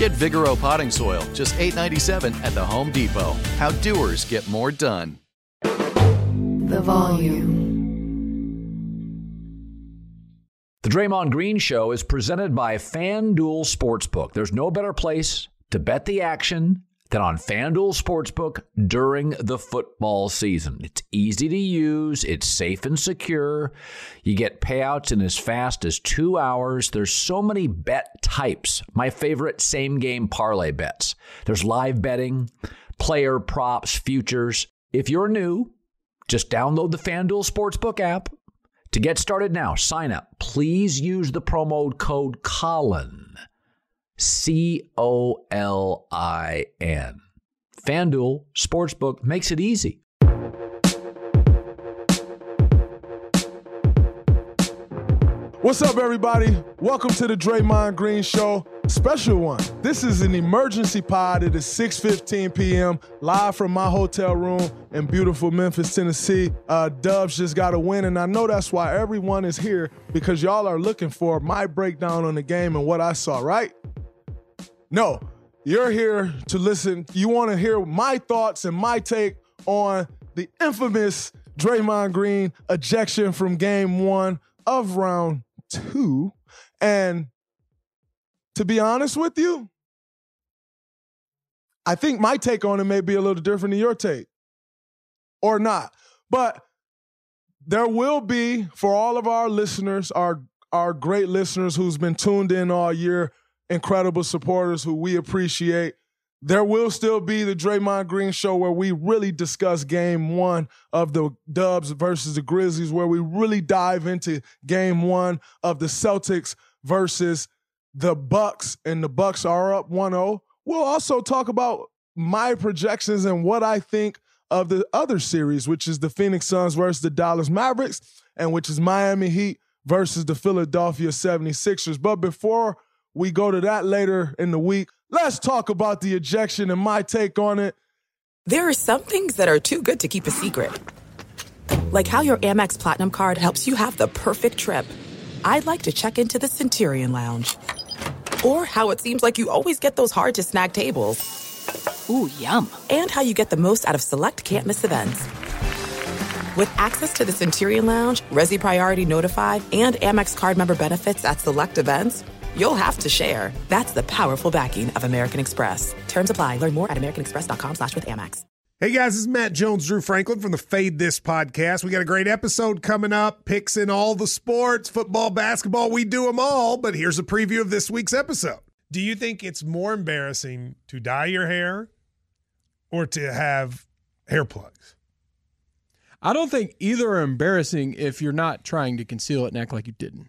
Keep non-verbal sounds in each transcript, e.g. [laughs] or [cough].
Get Vigoro potting soil, just $8.97 at the Home Depot. How doers get more done. The volume. The Draymond Green Show is presented by FanDuel Sportsbook. There's no better place to bet the action than on FanDuel Sportsbook during the football season. It's easy to use, it's safe and secure. You get payouts in as fast as two hours. There's so many bet types. My favorite same game parlay bets. There's live betting, player props, futures. If you're new, just download the FanDuel Sportsbook app. To get started now, sign up. Please use the promo code Colin. C O L I N. FanDuel Sportsbook makes it easy. What's up, everybody? Welcome to the Draymond Green Show. Special one. This is an emergency pod. It is 6:15 p.m. live from my hotel room in beautiful Memphis, Tennessee. Uh, Dubs just got a win, and I know that's why everyone is here because y'all are looking for my breakdown on the game and what I saw. Right? No, you're here to listen. You want to hear my thoughts and my take on the infamous Draymond Green ejection from Game One of Round Two, and to be honest with you, I think my take on it may be a little different than your take, or not. But there will be for all of our listeners, our our great listeners who's been tuned in all year, incredible supporters who we appreciate. There will still be the Draymond Green show where we really discuss game one of the Dubs versus the Grizzlies, where we really dive into game one of the Celtics versus the Bucks, and the Bucks are up 1-0. We'll also talk about my projections and what I think of the other series, which is the Phoenix Suns versus the Dallas Mavericks, and which is Miami Heat versus the Philadelphia 76ers. But before we go to that later in the week, let's talk about the ejection and my take on it. There are some things that are too good to keep a secret. Like how your Amex Platinum card helps you have the perfect trip. I'd like to check into the Centurion Lounge. Or how it seems like you always get those hard to snag tables. Ooh, yum. And how you get the most out of select can't miss events. With access to the Centurion Lounge, Resy Priority Notified, and Amex card member benefits at select events, you'll have to share. That's the powerful backing of American Express. Terms apply. Learn more at americanexpress.com slash with Amex. Hey guys, this is Matt Jones, Drew Franklin from the Fade This podcast. We got a great episode coming up, picks in all the sports, football, basketball, we do them all, but here's a preview of this week's episode. Do you think it's more embarrassing to dye your hair or to have hair plugs? I don't think either are embarrassing if you're not trying to conceal it and act like you didn't.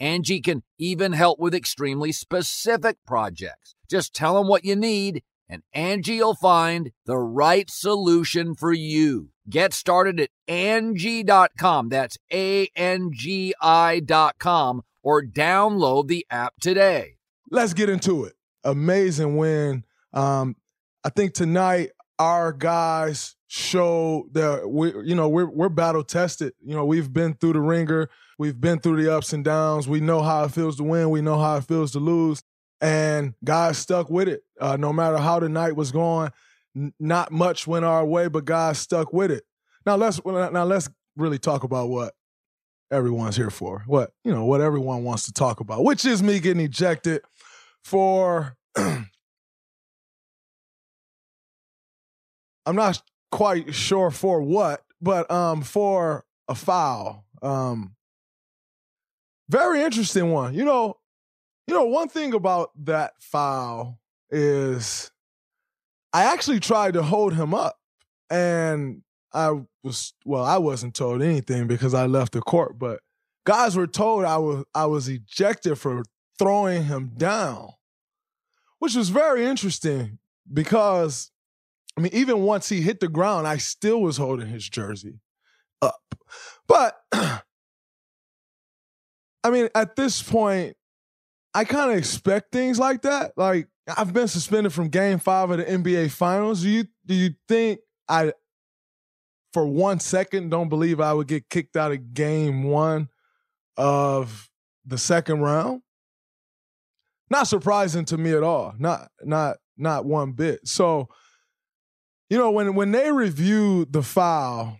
Angie can even help with extremely specific projects. Just tell them what you need and Angie'll find the right solution for you. Get started at Angie.com. That's A-N-G-I dot com or download the app today. Let's get into it. Amazing win. Um, I think tonight our guys show that we, you know, we're we're battle tested. You know, we've been through the ringer. We've been through the ups and downs. We know how it feels to win. We know how it feels to lose. And guys stuck with it. Uh, no matter how the night was going, n- not much went our way, but guys stuck with it. Now let's now let's really talk about what everyone's here for. What you know, what everyone wants to talk about, which is me getting ejected for. [clears throat] I'm not quite sure for what, but um, for a foul. Um, very interesting one. You know, you know, one thing about that foul is I actually tried to hold him up and I was well, I wasn't told anything because I left the court, but guys were told I was I was ejected for throwing him down. Which was very interesting because I mean, even once he hit the ground, I still was holding his jersey up. But [clears throat] I mean, at this point, I kind of expect things like that. Like I've been suspended from Game Five of the NBA Finals. Do you do you think I, for one second, don't believe I would get kicked out of Game One of the second round? Not surprising to me at all. Not not not one bit. So, you know, when when they reviewed the foul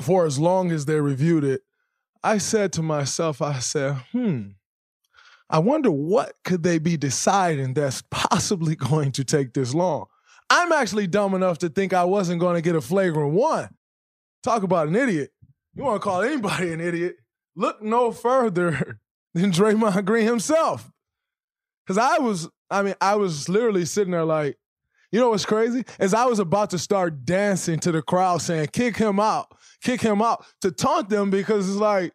for as long as they reviewed it, I said to myself, I said, hmm, I wonder what could they be deciding that's [laughs] possibly going to take this long. I'm actually dumb enough to think I wasn't going to get a flagrant one. Talk about an idiot. You want to call anybody an idiot? Look no further [laughs] than Draymond Green himself. Because I was, I mean, I was literally sitting there like, you know what's crazy? As I was about to start dancing to the crowd saying, kick him out, kick him out, to taunt them because it's like,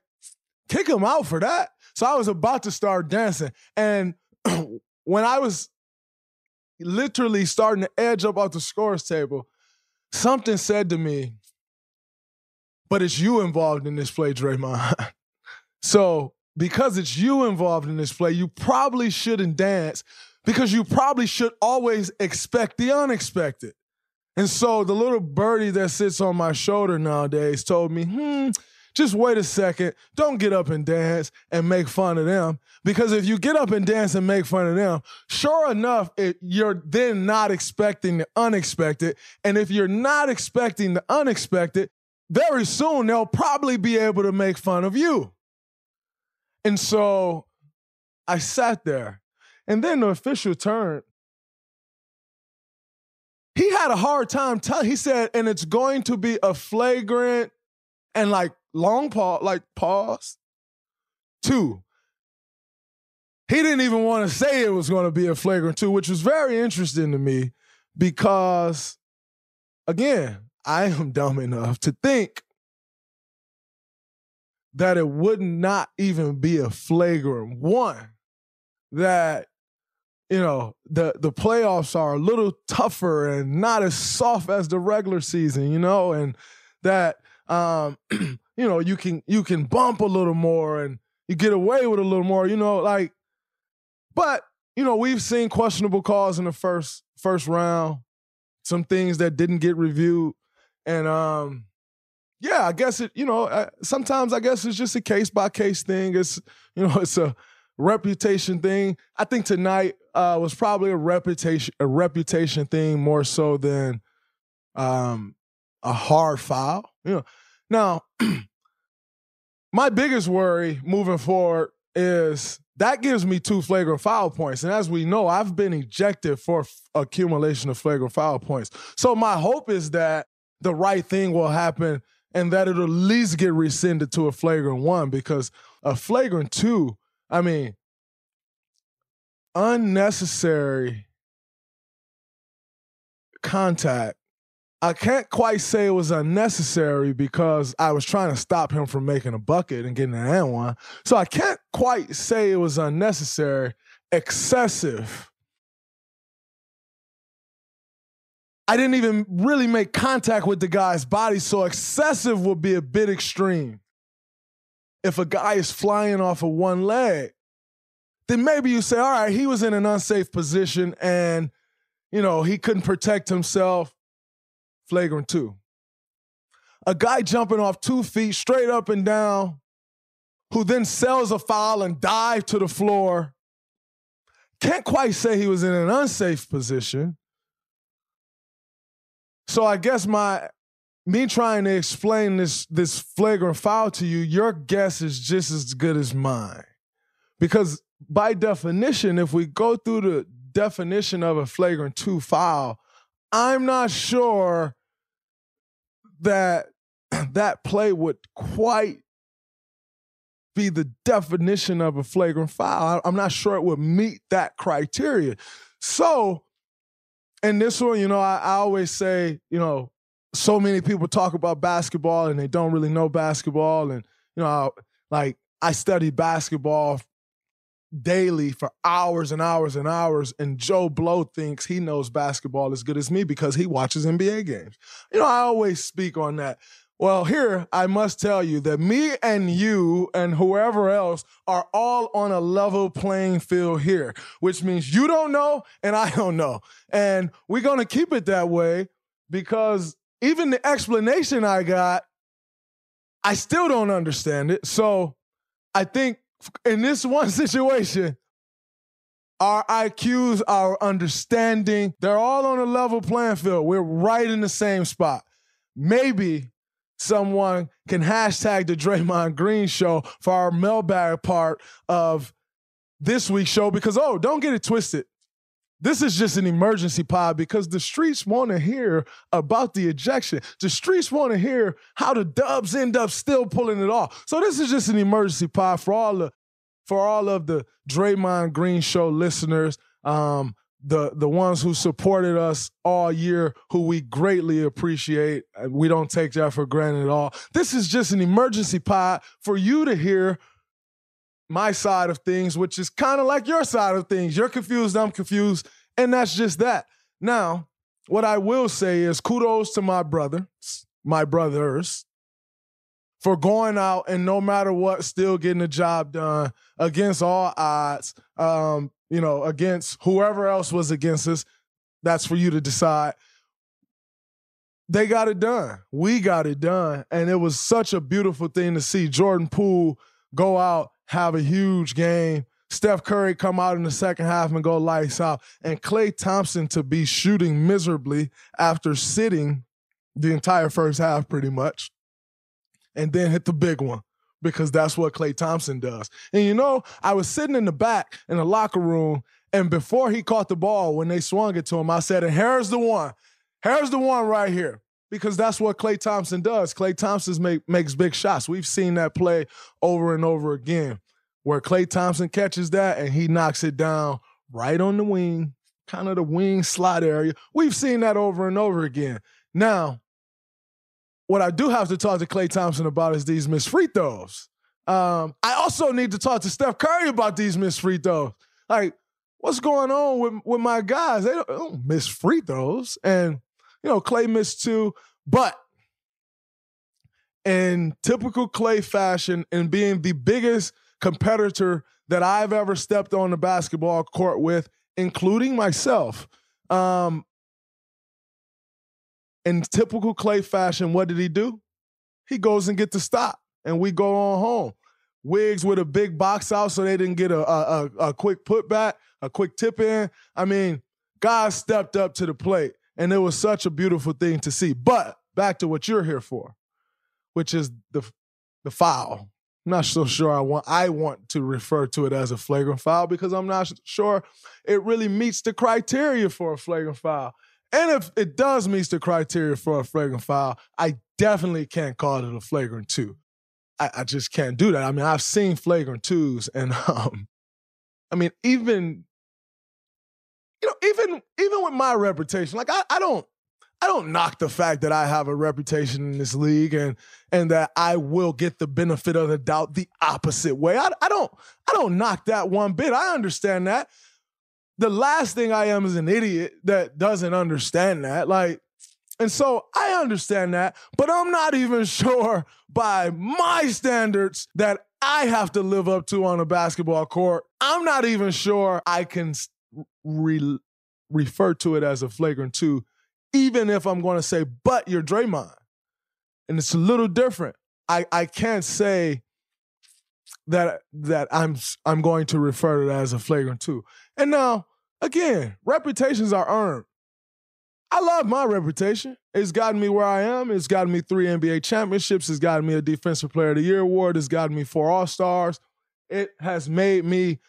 kick him out for that. So I was about to start dancing. And [clears throat] when I was literally starting to edge up off the scores table, something said to me, but it's you involved in this play, Draymond. [laughs] so because it's you involved in this play, you probably shouldn't dance because you probably should always expect the unexpected. And so the little birdie that sits on my shoulder nowadays told me, hmm, just wait a second. Don't get up and dance and make fun of them. Because if you get up and dance and make fun of them, sure enough, it, you're then not expecting the unexpected. And if you're not expecting the unexpected, very soon they'll probably be able to make fun of you. And so I sat there. And then the official turned. He had a hard time telling. He said, and it's going to be a flagrant and like long pause, like pause. Two. He didn't even want to say it was going to be a flagrant two, which was very interesting to me because, again, I am dumb enough to think that it would not even be a flagrant one. That, you know the the playoffs are a little tougher and not as soft as the regular season, you know, and that um, [clears throat] you know you can you can bump a little more and you get away with a little more, you know, like. But you know we've seen questionable calls in the first first round, some things that didn't get reviewed, and um, yeah, I guess it. You know, sometimes I guess it's just a case by case thing. It's [laughs] you know it's a reputation thing. I think tonight uh, was probably a reputation a reputation thing more so than um, a hard foul. You know, now [clears throat] my biggest worry moving forward is that gives me two flagrant foul points, and as we know, I've been ejected for f- accumulation of flagrant foul points. So my hope is that the right thing will happen and that it'll at least get rescinded to a flagrant one because a flagrant two I mean, unnecessary contact. I can't quite say it was unnecessary because I was trying to stop him from making a bucket and getting an and one. So I can't quite say it was unnecessary. Excessive. I didn't even really make contact with the guy's body, so excessive would be a bit extreme if a guy is flying off of one leg, then maybe you say, all right, he was in an unsafe position and, you know, he couldn't protect himself. Flagrant two. A guy jumping off two feet straight up and down, who then sells a foul and dive to the floor. Can't quite say he was in an unsafe position. So I guess my me trying to explain this this flagrant foul to you, your guess is just as good as mine. Because by definition, if we go through the definition of a flagrant two foul, I'm not sure that [clears throat] that play would quite be the definition of a flagrant foul. I'm not sure it would meet that criteria. So, in this one, you know, I, I always say, you know, so many people talk about basketball and they don't really know basketball. And, you know, like I study basketball daily for hours and hours and hours. And Joe Blow thinks he knows basketball as good as me because he watches NBA games. You know, I always speak on that. Well, here I must tell you that me and you and whoever else are all on a level playing field here, which means you don't know and I don't know. And we're going to keep it that way because even the explanation I got, I still don't understand it. So I think in this one [laughs] situation, our IQs, our understanding, they're all on a level playing field. We're right in the same spot. Maybe someone can hashtag the Draymond Green show for our mailbag part of this week's show because, oh, don't get it twisted. This is just an emergency pod because the streets want to hear about the ejection. The streets want to hear how the Dubs end up still pulling it off. So this is just an emergency pod for all the for all of the Draymond Green Show listeners, um, the the ones who supported us all year, who we greatly appreciate. We don't take that for granted at all. This is just an emergency pod for you to hear my side of things, which is kind of like your side of things. You're confused, I'm confused, and that's just that. Now, what I will say is kudos to my brother, my brothers, for going out and no matter what, still getting the job done against all odds. Um, you know, against whoever else was against us. That's for you to decide. They got it done. We got it done. And it was such a beautiful thing to see Jordan Poole go out have a huge game. Steph Curry come out in the second half and go lights out. And Klay Thompson to be shooting miserably after sitting the entire first half pretty much. And then hit the big one because that's what Klay Thompson does. And you know, I was sitting in the back in the locker room, and before he caught the ball, when they swung it to him, I said, and here's the one. Here's the one right here because that's what Klay Thompson does. Klay Thompson make, makes big shots. We've seen that play over and over again where Klay Thompson catches that and he knocks it down right on the wing, kind of the wing slot area. We've seen that over and over again. Now, what I do have to talk to Klay Thompson about is these missed free throws. Um, I also need to talk to Steph Curry about these missed free throws. Like, what's going on with, with my guys? They don't, they don't miss free throws. And, you know, Klay missed two, but in typical Klay fashion and being the biggest competitor that I've ever stepped on the basketball court with, including myself. Um, in typical Klay fashion, what did he do? He goes and get the stop, and we go on home. Wiggs with a big box out so they didn't get a, a, a quick putback, a quick tip in. I mean, guys stepped up to the plate, and it was such a beautiful thing to see. But back to what you're here for, which is the the foul. I'm not so sure I want I want to refer to it as a flagrant foul because I'm not sure it really meets the criteria for a flagrant foul. And if it does meet the criteria for a flagrant foul, I definitely can't call it a flagrant two. I, I just can't do that. I mean, I've seen flagrant twos, and [laughs] um, I mean, even you know, even even with my reputation, like I, I don't I don't knock the fact that I have a reputation in this league and and that I will get the benefit of the doubt the opposite way. I, I don't I don't knock that one bit. I understand that. The last thing I am is an idiot that doesn't understand that. Like, and so I understand that, but I'm not even [laughs] sure by my standards that I have to live up to on a basketball court. I'm not even sure I can re- refer to it as a flagrant two even if I'm going to say, but you're Draymond. And it's a little different. I, I can't say that that I'm I'm going to refer to it as a flagrant two. And now, again, reputations are earned. I love my reputation. It's gotten me where I am. It's gotten me three NBA championships. It's gotten me a Defensive Player of the Year award. It's gotten me four All Stars. It has made me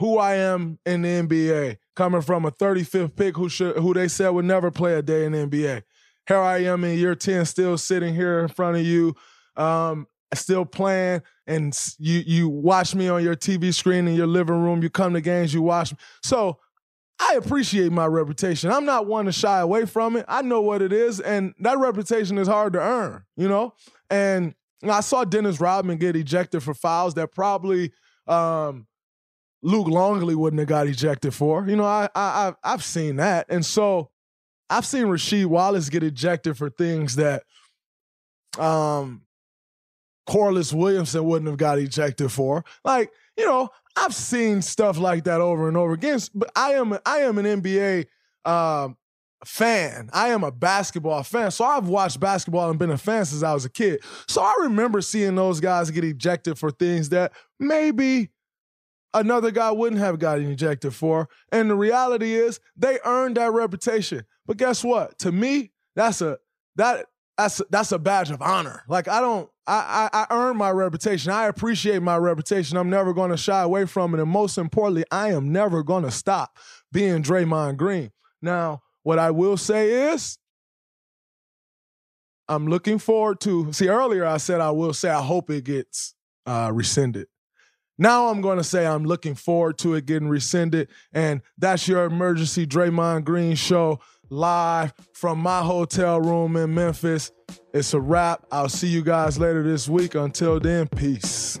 who I am in the NBA coming from a 35th pick who should who they said would never play a day in the NBA. Here I am in year 10, still sitting here in front of you, um, still playing, and you you watch me on your TV screen in your living room. You come to games, you watch me. So I appreciate my reputation. I'm not one to shy away from it. I know what it is, and that reputation is hard to earn, you know? And I saw Dennis Rodman get ejected for fouls that probably um, Luke Longley wouldn't have got ejected for. You know, I, I I've seen that, and so I've seen Rasheed Wallace get ejected for things that um Corliss Williamson wouldn't have got ejected for. Like, you know, I've seen stuff like that over and over again. But I am I am an NBA um, fan. I am a basketball fan. So I've watched basketball and been a fan since I was a kid. So I remember seeing those guys get ejected for things that maybe another guy wouldn't have gotten ejected for. And the reality is they earned that reputation. But guess what? To me, that's a that that's that's a badge of honor. Like I don't I I, I earn my reputation. I appreciate my reputation. I'm never going to shy away from it. And most importantly, I am never going to stop being Draymond Green. Now, what I will say is I'm looking forward to see earlier I said I will say I hope it gets uh, rescinded. Now I'm going to say I'm looking forward to it getting rescinded. And that's your emergency Draymond Green show live from my hotel room in Memphis. It's a wrap. I'll see you guys later this week. Until then, peace.